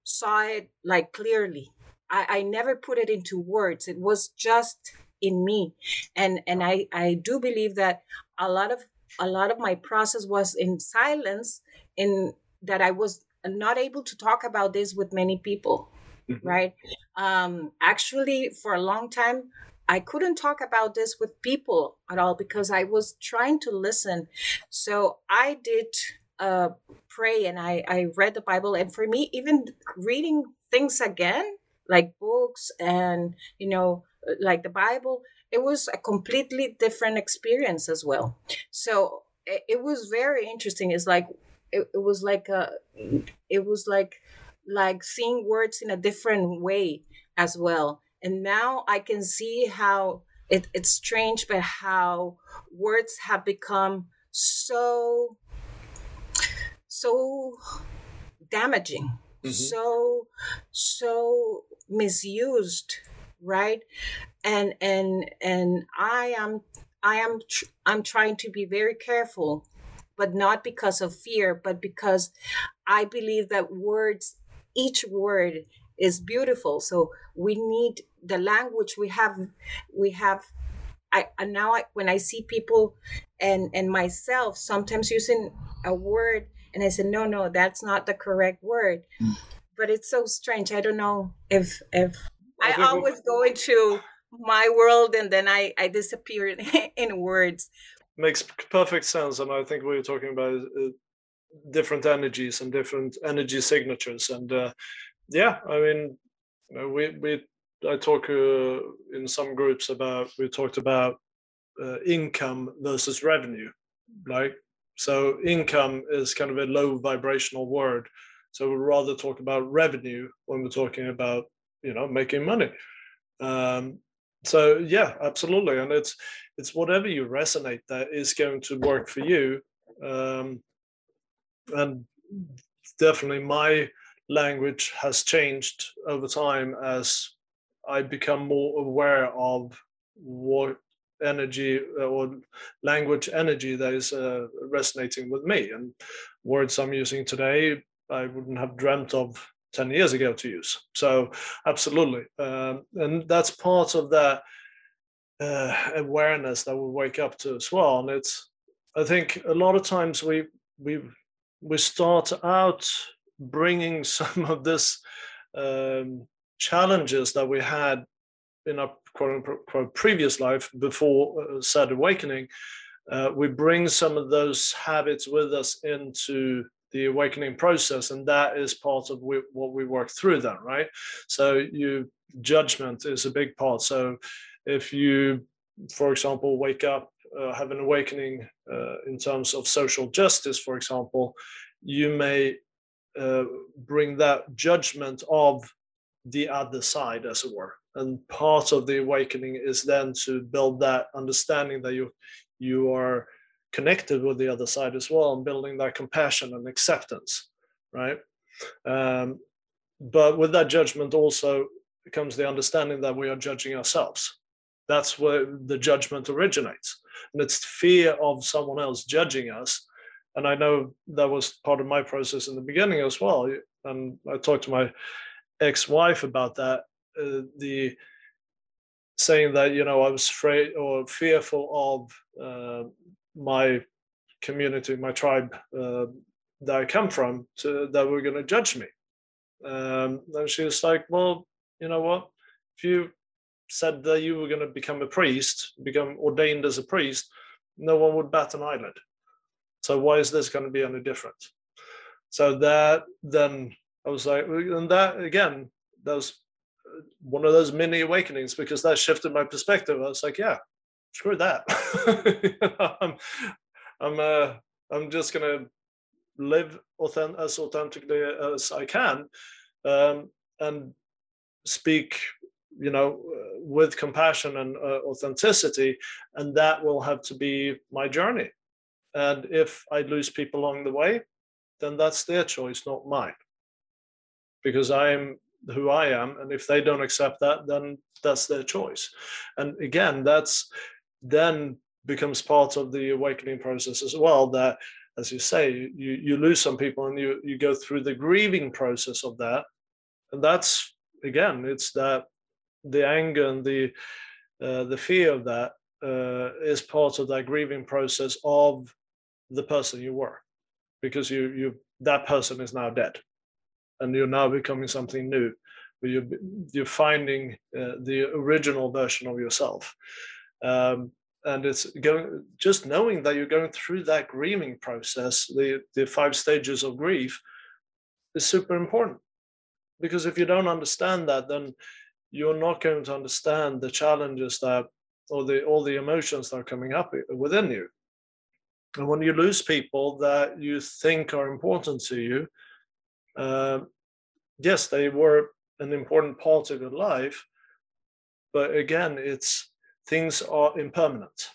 saw it like clearly. I, I never put it into words. It was just in me. And and I, I do believe that a lot of a lot of my process was in silence in that I was not able to talk about this with many people. Mm-hmm. Right. Um actually for a long time I couldn't talk about this with people at all because I was trying to listen. So I did uh, pray and I, I read the Bible. And for me, even reading things again, like books and, you know, like the Bible, it was a completely different experience as well. So it, it was very interesting. It's like, it, it was like a, it was like, like seeing words in a different way as well. And now I can see how it, it's strange, but how words have become so so damaging mm-hmm. so so misused right and and and i am i am tr- i'm trying to be very careful but not because of fear but because i believe that words each word is beautiful so we need the language we have we have I and now I, when I see people and and myself sometimes using a word and I said, no, no, that's not the correct word. Mm. But it's so strange. I don't know if if I, I always go into my world and then I I disappear in, in words. Makes perfect sense, and I think we were talking about uh, different energies and different energy signatures, and uh, yeah, I mean, we we I talk uh, in some groups about we talked about uh, income versus revenue, like so income is kind of a low vibrational word. So we'd rather talk about revenue when we're talking about you know making money. Um, so yeah, absolutely, and it's it's whatever you resonate that is going to work for you. Um, and definitely my language has changed over time as I become more aware of what energy uh, or language energy that is uh, resonating with me. And words I'm using today, I wouldn't have dreamt of 10 years ago to use. So, absolutely. Um, and that's part of that uh, awareness that we wake up to as well. And it's, I think a lot of times we, we, we start out bringing some of this um, challenges that we had in our quote unquote previous life before uh, sad awakening, uh, we bring some of those habits with us into the awakening process, and that is part of we, what we work through. Then, right? So, you judgment is a big part. So, if you, for example, wake up, uh, have an awakening uh, in terms of social justice, for example, you may uh, bring that judgment of the other side, as it were. And part of the awakening is then to build that understanding that you you are connected with the other side as well and building that compassion and acceptance right? Um, but with that judgment also comes the understanding that we are judging ourselves. That's where the judgment originates and it's fear of someone else judging us and i know that was part of my process in the beginning as well and i talked to my ex-wife about that uh, the saying that you know I was afraid or fearful of uh, my community, my tribe uh, that I come from, to, that were going to judge me. Um, and she was like, "Well, you know what? If you said that you were going to become a priest, become ordained as a priest, no one would bat an eyelid. So why is this going to be any different?" So that then I was like, and that again, that was one of those mini awakenings because that shifted my perspective. I was like, yeah, screw that. I'm, I'm, uh, I'm just gonna live authentic, as authentically as I can, um, and speak, you know, uh, with compassion and uh, authenticity, and that will have to be my journey. And if I lose people along the way, then that's their choice, not mine. Because I'm who I am, and if they don't accept that, then that's their choice. And again, that's then becomes part of the awakening process as well. That, as you say, you you lose some people, and you you go through the grieving process of that, and that's again, it's that the anger and the uh, the fear of that uh, is part of that grieving process of the person you were, because you you that person is now dead. And you're now becoming something new But you're, you're finding uh, the original version of yourself. Um, and it's going just knowing that you're going through that grieving process the the five stages of grief is super important. Because if you don't understand that then you're not going to understand the challenges that or the all the emotions that are coming up within you and when you lose people that you think are important to you uh, yes, they were an important part of your life, but again, it's things are impermanent.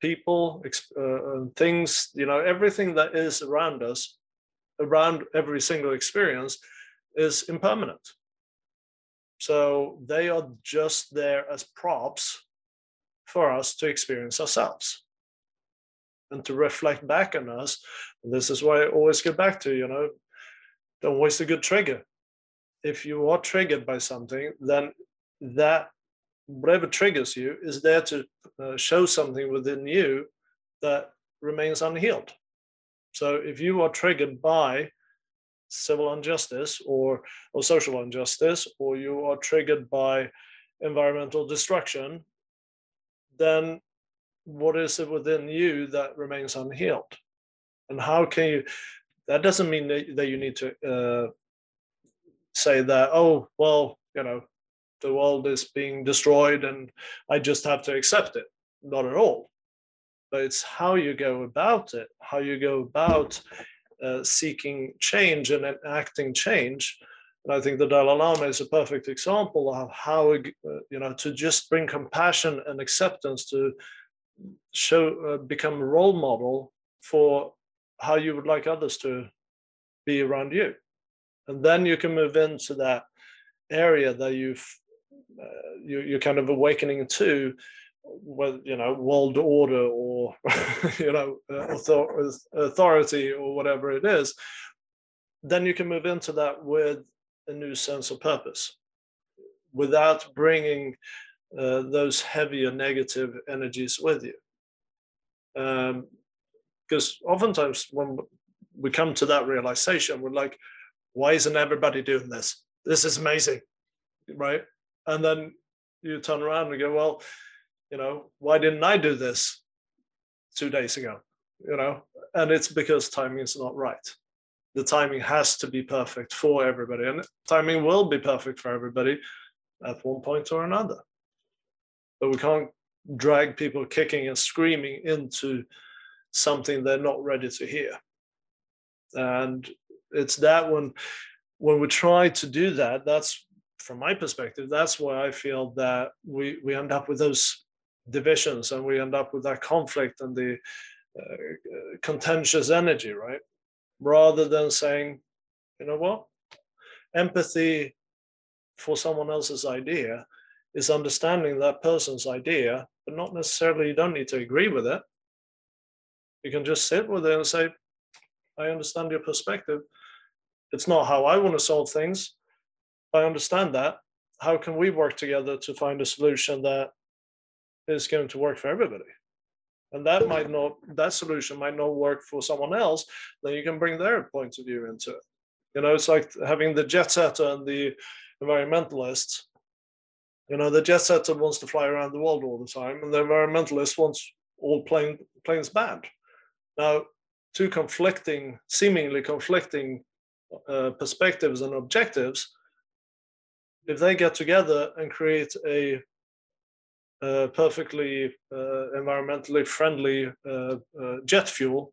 People, uh, things, you know, everything that is around us, around every single experience, is impermanent. So they are just there as props for us to experience ourselves and to reflect back on us. And this is why I always get back to, you know, don't waste a good trigger. If you are triggered by something, then that whatever triggers you is there to uh, show something within you that remains unhealed. So if you are triggered by civil injustice or, or social injustice, or you are triggered by environmental destruction, then what is it within you that remains unhealed? And how can you that doesn't mean that, that you need to uh, say that oh well you know the world is being destroyed and i just have to accept it not at all but it's how you go about it how you go about uh, seeking change and enacting change. And i think the dalai lama is a perfect example of how uh, you know to just bring compassion and acceptance to show uh, become a role model for how you would like others to be around you. And then you can move into that area that you've uh, you, you're kind of awakening to whether you know world order or you know authority or whatever it is then you can move into that with a new sense of purpose without bringing uh, those heavier negative energies with you um, because oftentimes when we come to that realization, we're like, why isn't everybody doing this? This is amazing, right? And then you turn around and go, well, you know, why didn't I do this two days ago? You know, and it's because timing is not right. The timing has to be perfect for everybody, and timing will be perfect for everybody at one point or another. But we can't drag people kicking and screaming into something they're not ready to hear. And it's that when when we try to do that, that's from my perspective, that's why I feel that we we end up with those divisions and we end up with that conflict and the uh, contentious energy, right? Rather than saying, you know what, empathy for someone else's idea is understanding that person's idea, but not necessarily you don't need to agree with it. You can just sit with it and say, I understand your perspective. It's not how I want to solve things. I understand that. How can we work together to find a solution that is going to work for everybody? And that might not, that solution might not work for someone else. Then you can bring their point of view into it. You know, it's like having the jet setter and the environmentalist. You know, the jet setter wants to fly around the world all the time, and the environmentalist wants all plane, planes banned. Now, two conflicting, seemingly conflicting uh, perspectives and objectives, if they get together and create a, a perfectly uh, environmentally friendly uh, uh jet fuel,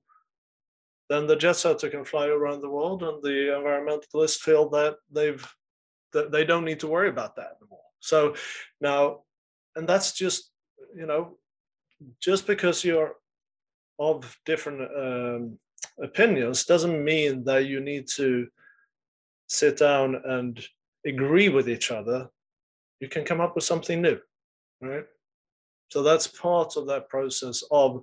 then the jet setter can fly around the world, and the environmentalists feel that they've that they don't need to worry about that anymore. So now, and that's just you know, just because you're of different um, opinions doesn't mean that you need to sit down and agree with each other. You can come up with something new, right? So that's part of that process of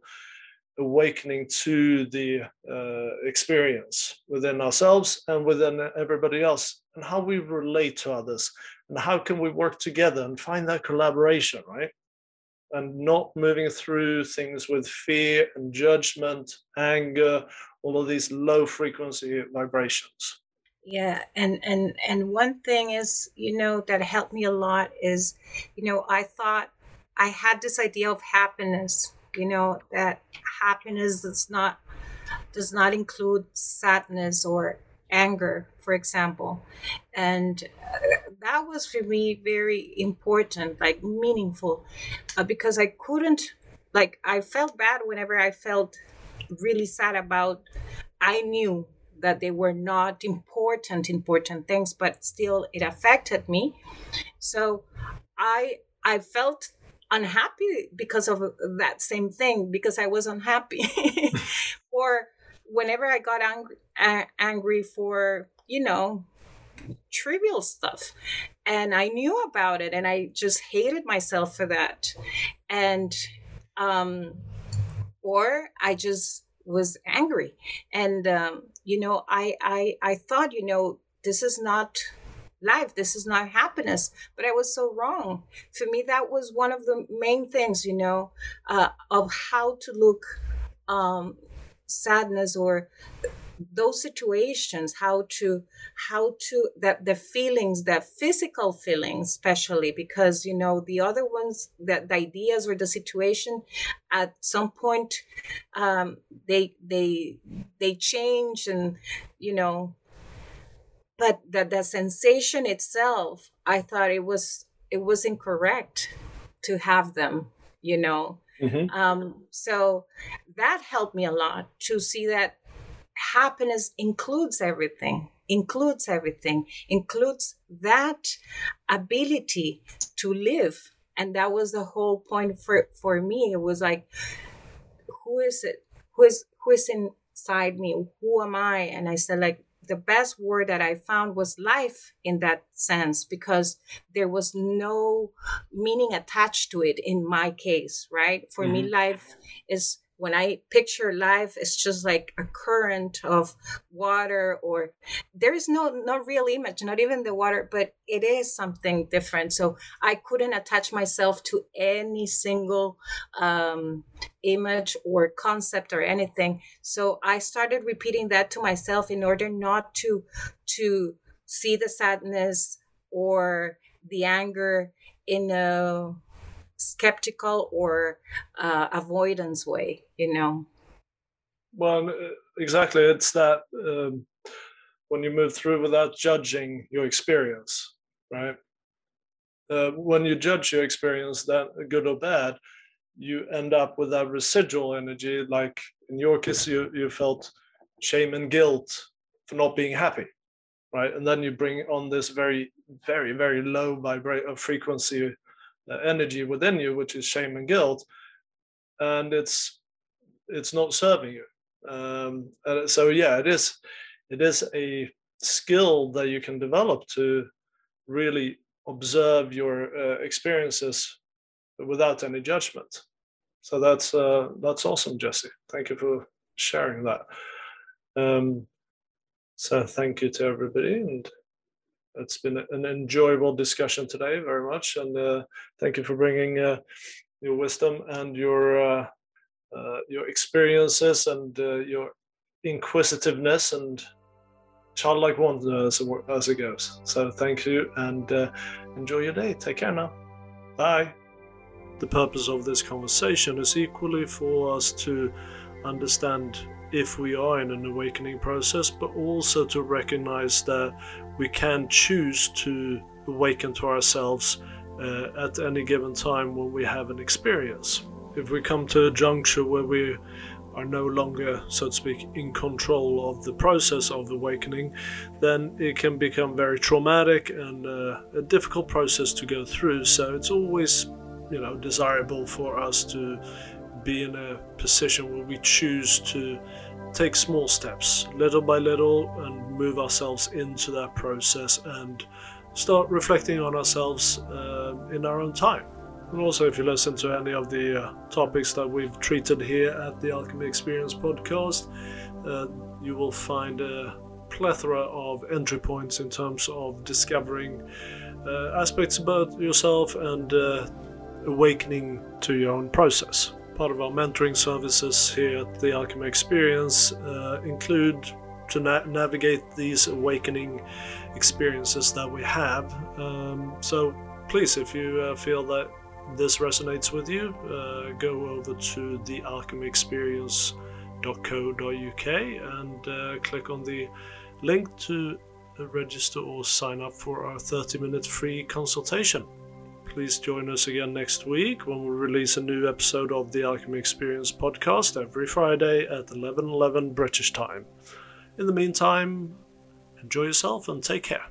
awakening to the uh, experience within ourselves and within everybody else and how we relate to others and how can we work together and find that collaboration right? And not moving through things with fear and judgment anger all of these low frequency vibrations. Yeah and and and one thing is you know that helped me a lot is you know i thought i had this idea of happiness you know that happiness does not does not include sadness or anger for example. And uh, that was for me very important like meaningful uh, because i couldn't like i felt bad whenever i felt really sad about i knew that they were not important important things but still it affected me. So i i felt unhappy because of that same thing because I was unhappy. Or whenever I got angry, angry for you know trivial stuff. And I knew about it and I just hated myself for that. And um or I just was angry. And um you know I I I thought you know this is not life. This is not happiness but i was so wrong. For me that was one of the main things you know uh, of how to look um, sadness or those situations how to how to that the feelings the physical feelings especially because you know the other ones that the ideas or the situation at some point um they they they change and you know but the, the sensation itself i thought it was it was incorrect to have them you know? Mm-hmm. um, so that helped me a lot to see that happiness includes everything includes everything includes that ability to live. And that was the whole point for for me. It was like who is it? Who is who is inside me? Who am i? And i said like the best word that I found was life in that sense because there was no meaning attached to it in my case, right? For mm-hmm. me, life is when I picture life, it's just like a current of water, or there is no no real image, not even the water, but it is something different. So I couldn't attach myself to any single um, image or concept or anything. So I started repeating that to myself in order not to to see the sadness or the anger in a skeptical or uh, avoidance way you know? Well uh, exactly. It's that um, when you move through without judging your experience right? Uh, when you judge your experience that good or bad you end up with that residual energy. Like in your case you, you felt shame and guilt for not being happy right? And then you bring on this very very very low vibrate of frequency energy within you, which is shame and guilt, and it's it's not serving you. Um, so yeah, it is it is a skill that you can develop to really observe your uh, experiences without any judgment. So that's uh, that's awesome, Jesse. Thank you for sharing that. Um, so thank you to everybody, and it's been an enjoyable discussion today, very much, and uh, thank you for bringing uh, your wisdom and your uh, uh your experiences and uh, your inquisitiveness and childlike wonder as, as it goes. So thank you and enjoy your day. Take care now. Bye. The purpose of this conversation is equally for us to understand if we are in an awakening process, but also to recognize that we can choose to awaken to ourselves uh, at any given time when we have an experience. If we come to a juncture where we are no longer, so to speak, in control of the process of awakening, then it can become very traumatic and uh, a difficult process to go through. So it's always, you know, desirable for us to be in a position where we choose to take small steps, little by little, and move ourselves into that process and start reflecting on ourselves uh, in our own time. And also, if you listen to any of the uh, topics that we've treated here at the Alchemy Experience podcast, uh, you will find a plethora of entry points in terms of discovering uh, aspects about yourself and uh, awakening to your own process. Part of our mentoring services here at the Alchemy Experience uh, include to na- navigate these awakening experiences that we have. Um, so please, if you uh, feel that this resonates with you, uh, go over to the alchemyexperience.co.uk and uh, click on the link to register or sign up for our 30 minute free consultation. Please join us again next week when we release a new episode of the Alchemy Experience podcast every Friday at 11:11 British time. In the meantime, enjoy yourself and take care.